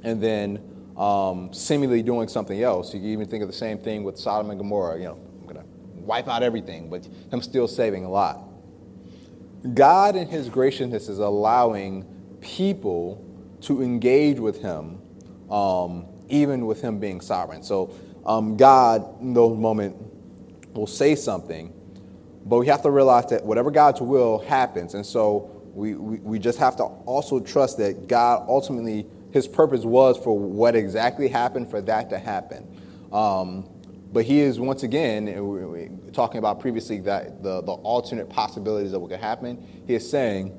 and then um, seemingly doing something else. You can even think of the same thing with Sodom and Gomorrah. You know, I'm going to wipe out everything, but him still saving a Lot. God, in his graciousness, is allowing people to engage with him, um, even with him being sovereign. So, um, God, in those moments, will say something, but we have to realize that whatever God's will happens. And so, we, we, we just have to also trust that God ultimately, his purpose was for what exactly happened, for that to happen. Um, but he is once again talking about previously that the, the alternate possibilities of what could happen. He is saying,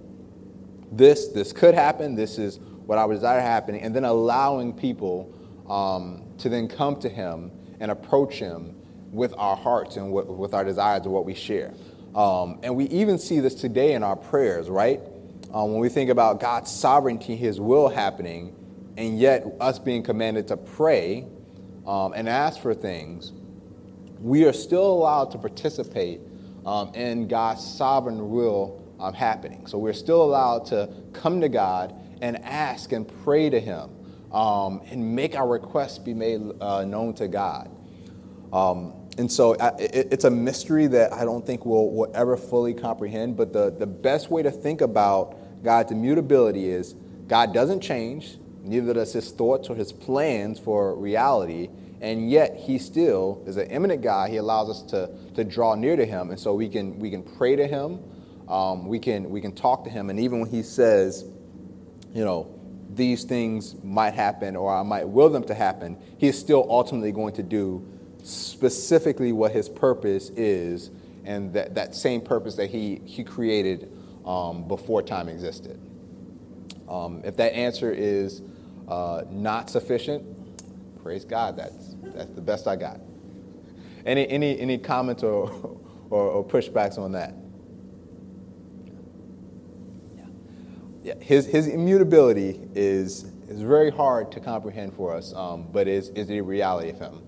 this this could happen. This is what I would desire happening, and then allowing people um, to then come to him and approach him with our hearts and with, with our desires and what we share. Um, and we even see this today in our prayers, right? Um, when we think about God's sovereignty, His will happening, and yet us being commanded to pray um, and ask for things, we are still allowed to participate um, in God's sovereign will um, happening. So we're still allowed to come to God and ask and pray to Him um, and make our requests be made uh, known to God. Um, and so I, it, it's a mystery that I don't think we'll, we'll ever fully comprehend. But the, the best way to think about God's immutability is God doesn't change, neither does his thoughts or his plans for reality. And yet he still is an immanent God. He allows us to, to draw near to him. And so we can, we can pray to him. Um, we, can, we can talk to him. And even when he says, you know, these things might happen or I might will them to happen, he is still ultimately going to do specifically what his purpose is and that, that same purpose that he, he created um, before time existed. Um, if that answer is uh, not sufficient, praise God, that's, that's the best I got. Any, any, any comments or, *laughs* or, or pushbacks on that? Yeah, his, his immutability is, is very hard to comprehend for us, um, but is, is a reality of him.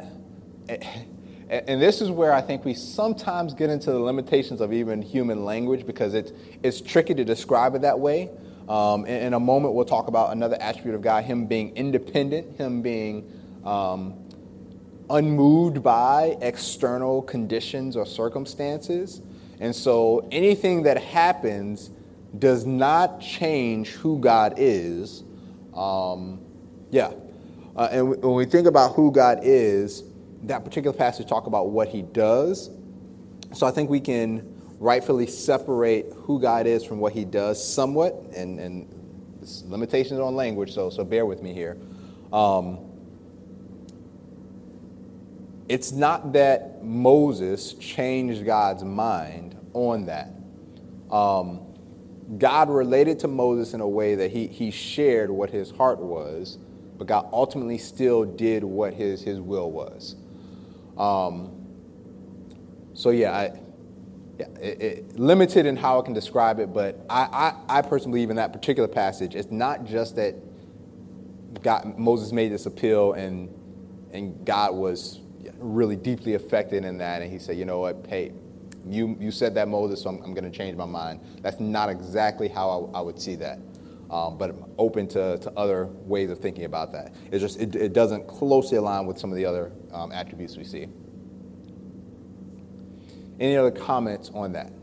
and this is where I think we sometimes get into the limitations of even human language because it's, it's tricky to describe it that way. Um, in, in, a moment, we'll talk about another attribute of God, him being independent, him being um, unmoved by external conditions or circumstances. And so anything that happens does not change who God is. Um, yeah. Uh, and when we think about who God is, that particular passage talk about what he does. So I think we can rightfully separate who God is from what he does somewhat, and, and limitations on language, so, so bear with me here. Um, it's not that Moses changed God's mind on that. Um, God related to Moses in a way that he, he shared what his heart was, but God ultimately still did what his, his will was. Um, so, yeah, I, yeah it, it, limited in how I can describe it, but I, I, I personally believe in that particular passage, it's not just that God, Moses made this appeal and, and God was really deeply affected in that, and he said, you know what, hey, you, you said that, Moses, so I'm, I'm going to change my mind. That's not exactly how I, I would see that. Um, but open to, to other ways of thinking about that. It's just, it, it doesn't closely align with some of the other um, attributes we see. Any other comments on that?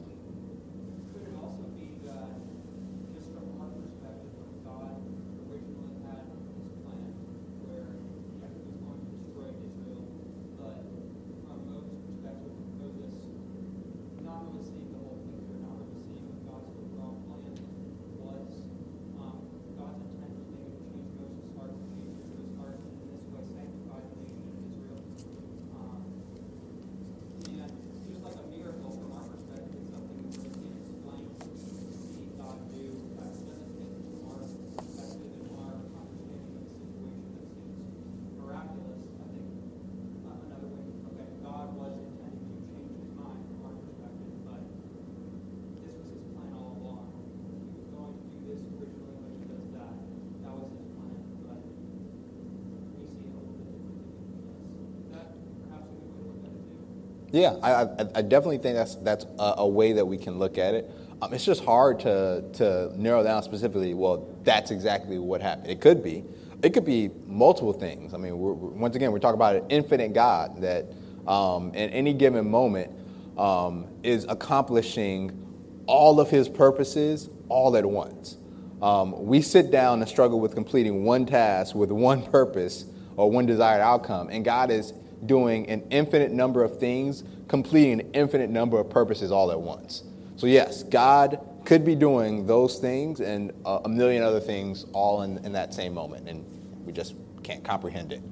Yeah, I, I, definitely think that's that's a, a, way that we can look at it. Um, it's just hard to to narrow down specifically. Well, that's exactly what happened. It could be, it could be multiple things. I mean, we're, once again, we're talking about an infinite God that, um, in any given moment, um, is accomplishing all of His purposes all at once. Um, we sit down and struggle with completing one task with one purpose or one desired outcome, and God is doing an infinite number of things, completing an infinite number of purposes all at once. So, yes, God could be doing those things and a million other things all in, in that same moment, and we just can't comprehend it.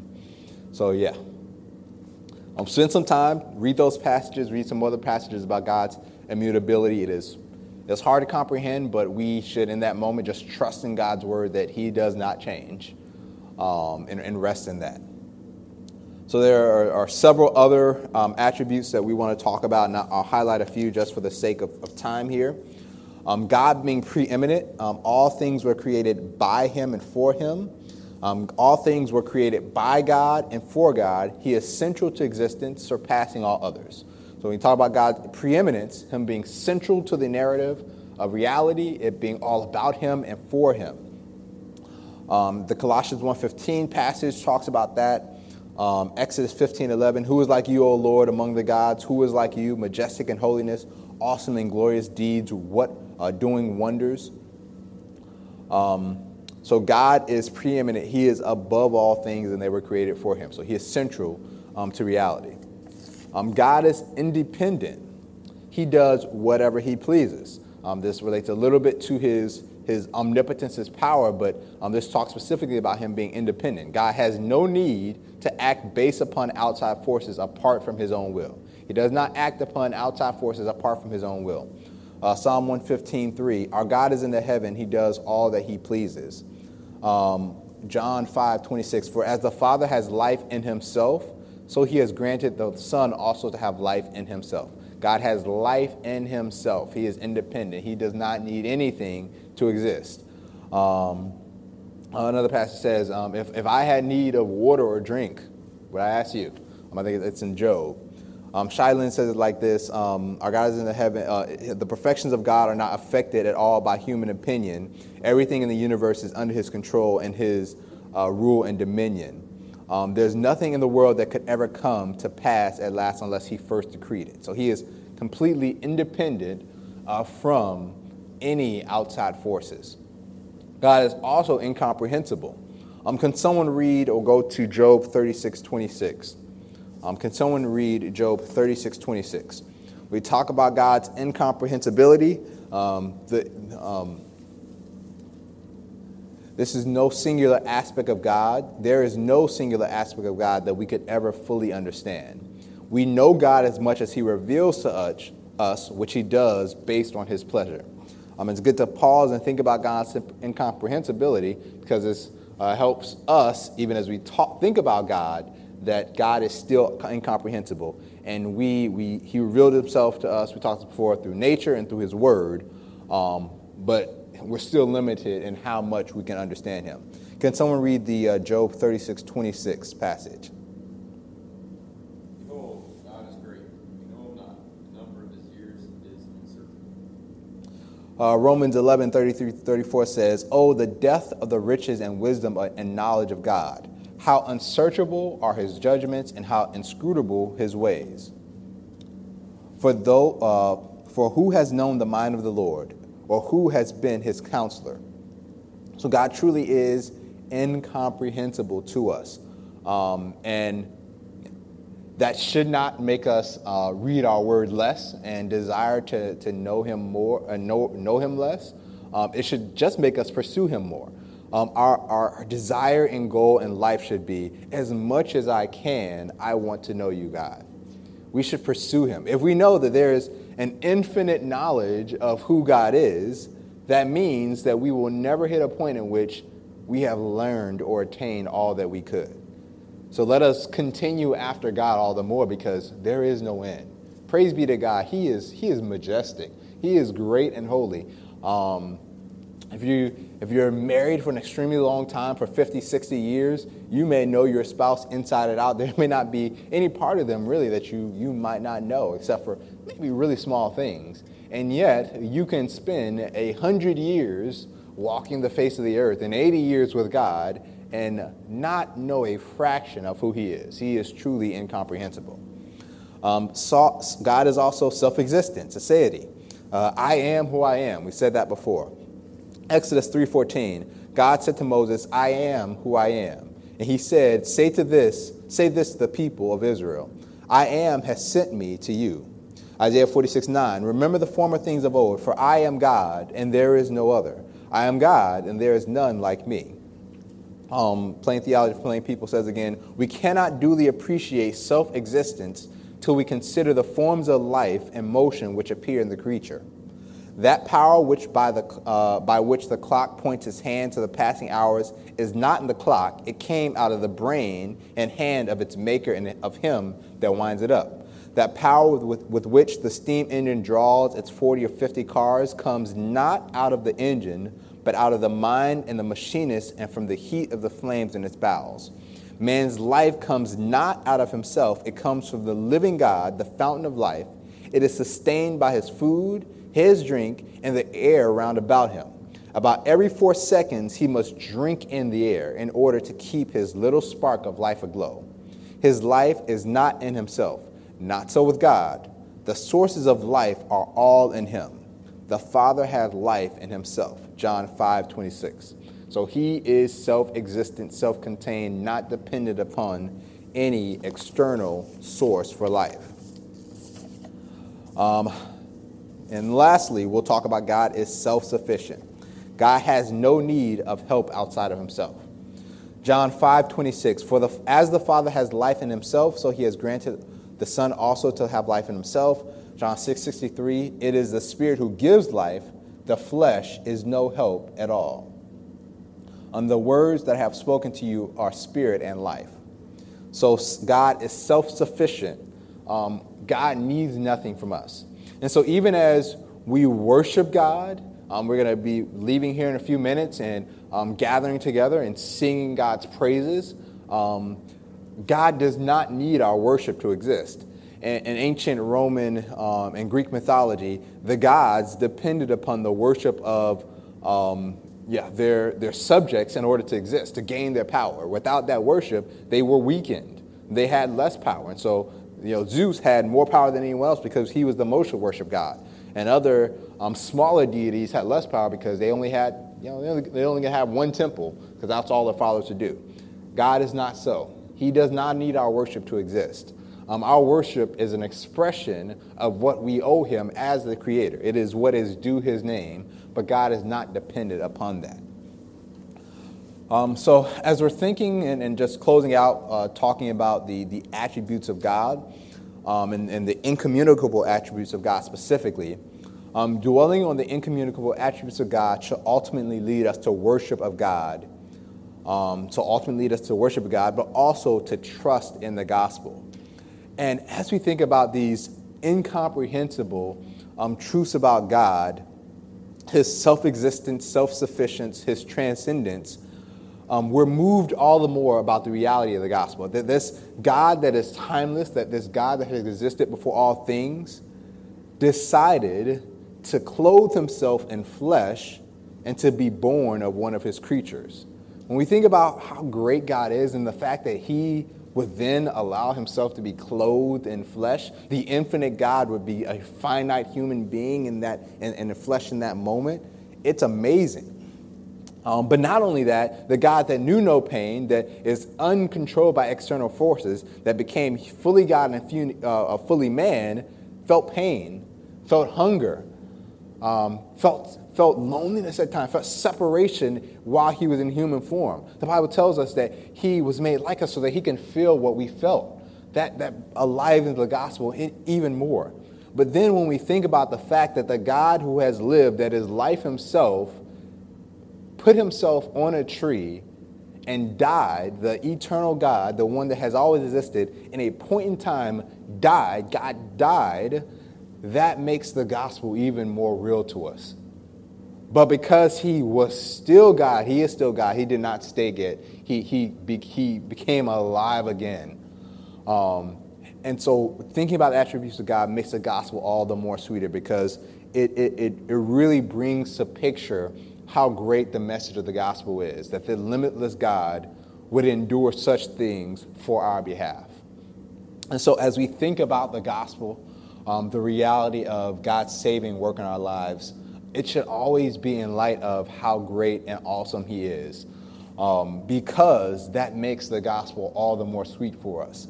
So, yeah. Um, spend some time, read those passages, read some other passages about God's immutability. It is it's hard to comprehend, but we should, in that moment, just trust in God's word that He does not change um, and, and rest in that. So there are, are several other um, attributes that we want to talk about, and I'll highlight a few just for the sake of, of time here. Um, God being preeminent, um, all things were created by Him and for Him. Um, all things were created by God and for God. He is central to existence, surpassing all others. So when we talk about God's preeminence, Him being central to the narrative of reality, it being all about Him and for Him. Um, the Colossians 1.15 passage talks about that. Um, Exodus 15, 11, who is like you, O Lord, among the gods? Who is like you, majestic in holiness, awesome in glorious deeds, what uh, doing wonders? Um, so God is preeminent. He is above all things, and they were created for him. So he is central um, to reality. Um, God is independent. He does whatever he pleases. Um, this relates a little bit to his his omnipotence, his power, but um, this talks specifically about him being independent. God has no need to act based upon outside forces apart from his own will. He does not act upon outside forces apart from his own will. Uh, Psalm 115, 3, our God is in the heaven, he does all that he pleases. Um, John 5, 26, for as the Father has life in himself, so he has granted the Son also to have life in himself. God has life in himself. He is independent. He does not need anything to exist. Um, Uh, another passage says, um, if, if I had need of water or drink, would I ask you? Um, I think it's in Job. Um, Shylin says it like this um, Our God is in the heaven. Uh, the perfections of God are not affected at all by human opinion. Everything in the universe is under his control and his uh, rule and dominion. Um, there's nothing in the world that could ever come to pass at last unless he first decreed it. So he is completely independent uh, from any outside forces. God is also incomprehensible. Um, can someone read or go to Job 36 26? Um, can someone read Job 36 26? We talk about God's incomprehensibility. Um, the, um, this is no singular aspect of God. There is no singular aspect of God that we could ever fully understand. We know God as much as He reveals to us, us which He does based on His pleasure. Um, it's good to pause and think about God's incomprehensibility because it uh, helps us, even as we talk, think about God, that God is still incomprehensible. And we, we, He revealed Himself to us, we talked before, through nature and through His Word. Um, but we're still limited in how much we can understand him. Can someone read the uh, Job 36 26 passage? Behold, God is great. We know him not. The number of his years is uncertain. Uh, Romans 11 33 34 says, Oh, the depth of the riches and wisdom and knowledge of God! How unsearchable are his judgments and how inscrutable his ways. For, though, uh, for who has known the mind of the Lord? or who has been his counselor. So God truly is incomprehensible to us. Um, and that should not make us uh, read our word less and desire to, to know him more, uh, know, know him less. Um, it should just make us pursue him more. Um, our, our desire and goal in life should be as much as I can, I want to know you, God. We should pursue him. If we know that there is an infinite knowledge of who God is, that means that we will never hit a point in which we have learned or attained all that we could. So let us continue after God all the more because there is no end. Praise be to God. He is, he is majestic. He is great and holy. Um, if, you, if you're married for an extremely long time, for 50, 60 years, you may know your spouse inside and out. There may not be any part of them really that you, you might not know, except for maybe really small things. And yet, you can spend a hundred years walking the face of the earth and 80 years with God and not know a fraction of who He is. He is truly incomprehensible. Um, so, God is also self existent, aseity. Uh, I am who I am. We said that before. Exodus 3:14, God said to Moses, "I am who I am." And he said, "Say to this, say this to the people of Israel, I am has sent me to you." Isaiah 46, 9, Remember the former things of old, for I am God, and there is no other. I am God, and there is none like me. Um, plain theology for plain people says again, we cannot duly appreciate self existence till we consider the forms of life and motion which appear in the creature. That power which by, the, uh, by which the clock points its hand to the passing hours is not in the clock. It came out of the brain and hand of its maker and of him that winds it up. That power with, with which the steam engine draws its 40 or 50 cars comes not out of the engine, but out of the mind and the machinist and from the heat of the flames in its bowels. Man's life comes not out of himself, it comes from the living God, the fountain of life. It is sustained by his food his drink, and the air round about him. About every four seconds, he must drink in the air in order to keep his little spark of life aglow. His life is not in himself. Not so with God. The sources of life are all in him. The Father has life in himself. John 5 26. So he is self existent, self contained, not dependent upon any external source for life. Um, and lastly, we'll talk about God is self sufficient. God has no need of help outside of himself. John 5 26, for the, as the Father has life in himself, so he has granted the Son also to have life in himself. John 6 63, it is the Spirit who gives life, the flesh is no help at all. And the words that I have spoken to you are spirit and life. So God is self sufficient. Um, God needs nothing from us. And so, even as we worship God, Um, we're going to be leaving here in a few minutes and um, gathering together and singing God's praises. Um, God does not need our worship to exist. In, ancient Roman um, and Greek mythology, the gods depended upon the worship of um, yeah, their, their subjects in order to exist, to gain their power. Without that worship, they were weakened. They had less power. And so, you know, Zeus had more power than anyone else because he was the most worship god. And other um, smaller deities had less power because they only had, you know, they only, they only have one temple because that's all their followers to do. God is not so. He does not need our worship to exist. Um, our worship is an expression of what we owe him as the creator. It is what is due his name, but God is not dependent upon that. Um, so, as we're thinking and, and just closing out, uh, talking about the, the attributes of God um, and, and, the incommunicable attributes of God specifically, um, dwelling on the incommunicable attributes of God should ultimately lead us to worship of God, um, to ultimately lead us to worship of God, but also to trust in the gospel. And as we think about these incomprehensible um, truths about God, his self existence, self sufficiency, his transcendence, um, we're moved all the more about the reality of the gospel. That this God that is timeless, that this God that has existed before all things, decided to clothe himself in flesh and to be born of one of his creatures. When we think about how great God is and the fact that he would then allow himself to be clothed in flesh, the infinite God would be a finite human being in that in, in the flesh in that moment. It's amazing. Um, but not only that, the God that knew no pain, that is uncontrolled by external forces, that became fully God and uh, fully man, felt pain, felt hunger, um, felt, felt loneliness at times, felt separation while he was in human form. The Bible tells us that he was made like us so that he can feel what we felt. That, that alive in the gospel even more. But then when we think about the fact that the God who has lived, that is life himself, put himself on a tree and died, the eternal God, the one that has always existed, in a point in time, died, God died that makes the gospel even more real to us. But because he was still God, he is still God, he did not stay dead. He, he, be, he became alive again. Um, and so thinking about attributes of God makes the gospel all the more sweeter because it, it, it, it really brings to picture how great the message of the gospel is that the limitless God would endure such things for our behalf. And so as we think about the gospel, um, the reality of God's saving work in our lives, it should always be in light of how great and awesome He is, um, because that makes the gospel all the more sweet for us.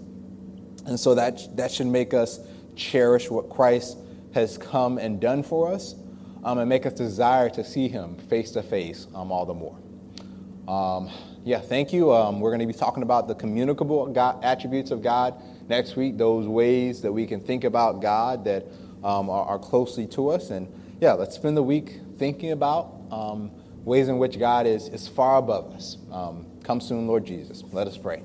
And so that, that should make us cherish what Christ has come and done for us um, and make us desire to see Him face to face all the more. Um, yeah, thank you. Um, we're going to be talking about the communicable God, attributes of God next week, those ways that we can think about God that um, are, are, closely to us. And yeah, let's spend the week thinking about um, ways in which God is, is far above us. Um, come soon, Lord Jesus. Let us pray.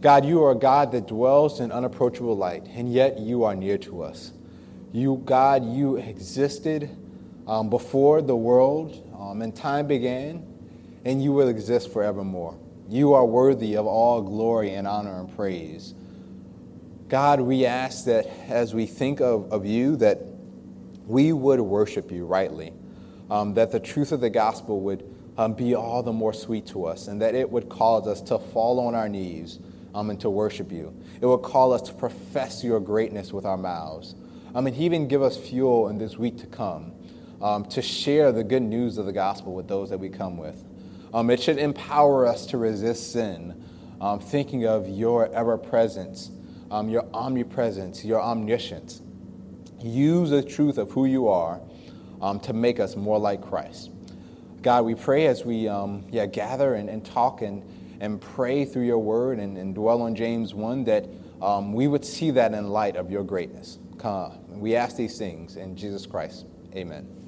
God, you are a God that dwells in unapproachable light, and yet you are near to us. You, God, you existed um, before the world um, and time began, and you will exist forevermore. You are worthy of all glory and honor and praise. God, we ask that as we think of, of you, that we would worship you rightly, um, that the truth of the gospel would um, be all the more sweet to us, and that it would cause us to fall on our knees um, and to worship you. It would call us to profess your greatness with our mouths. Um, and even give us fuel in this week to come um, to share the good news of the gospel with those that we come with. Um, it should empower us to resist sin, thinking of your ever presence, um, your omnipresence, your omniscience. Use the truth of who you are um, to make us more like Christ. God, we pray as we um, yeah, gather and, and talk and, and pray through your word and, and dwell on James 1 that um, we would see that in light of your greatness. Come. We ask these things in Jesus Christ. Amen.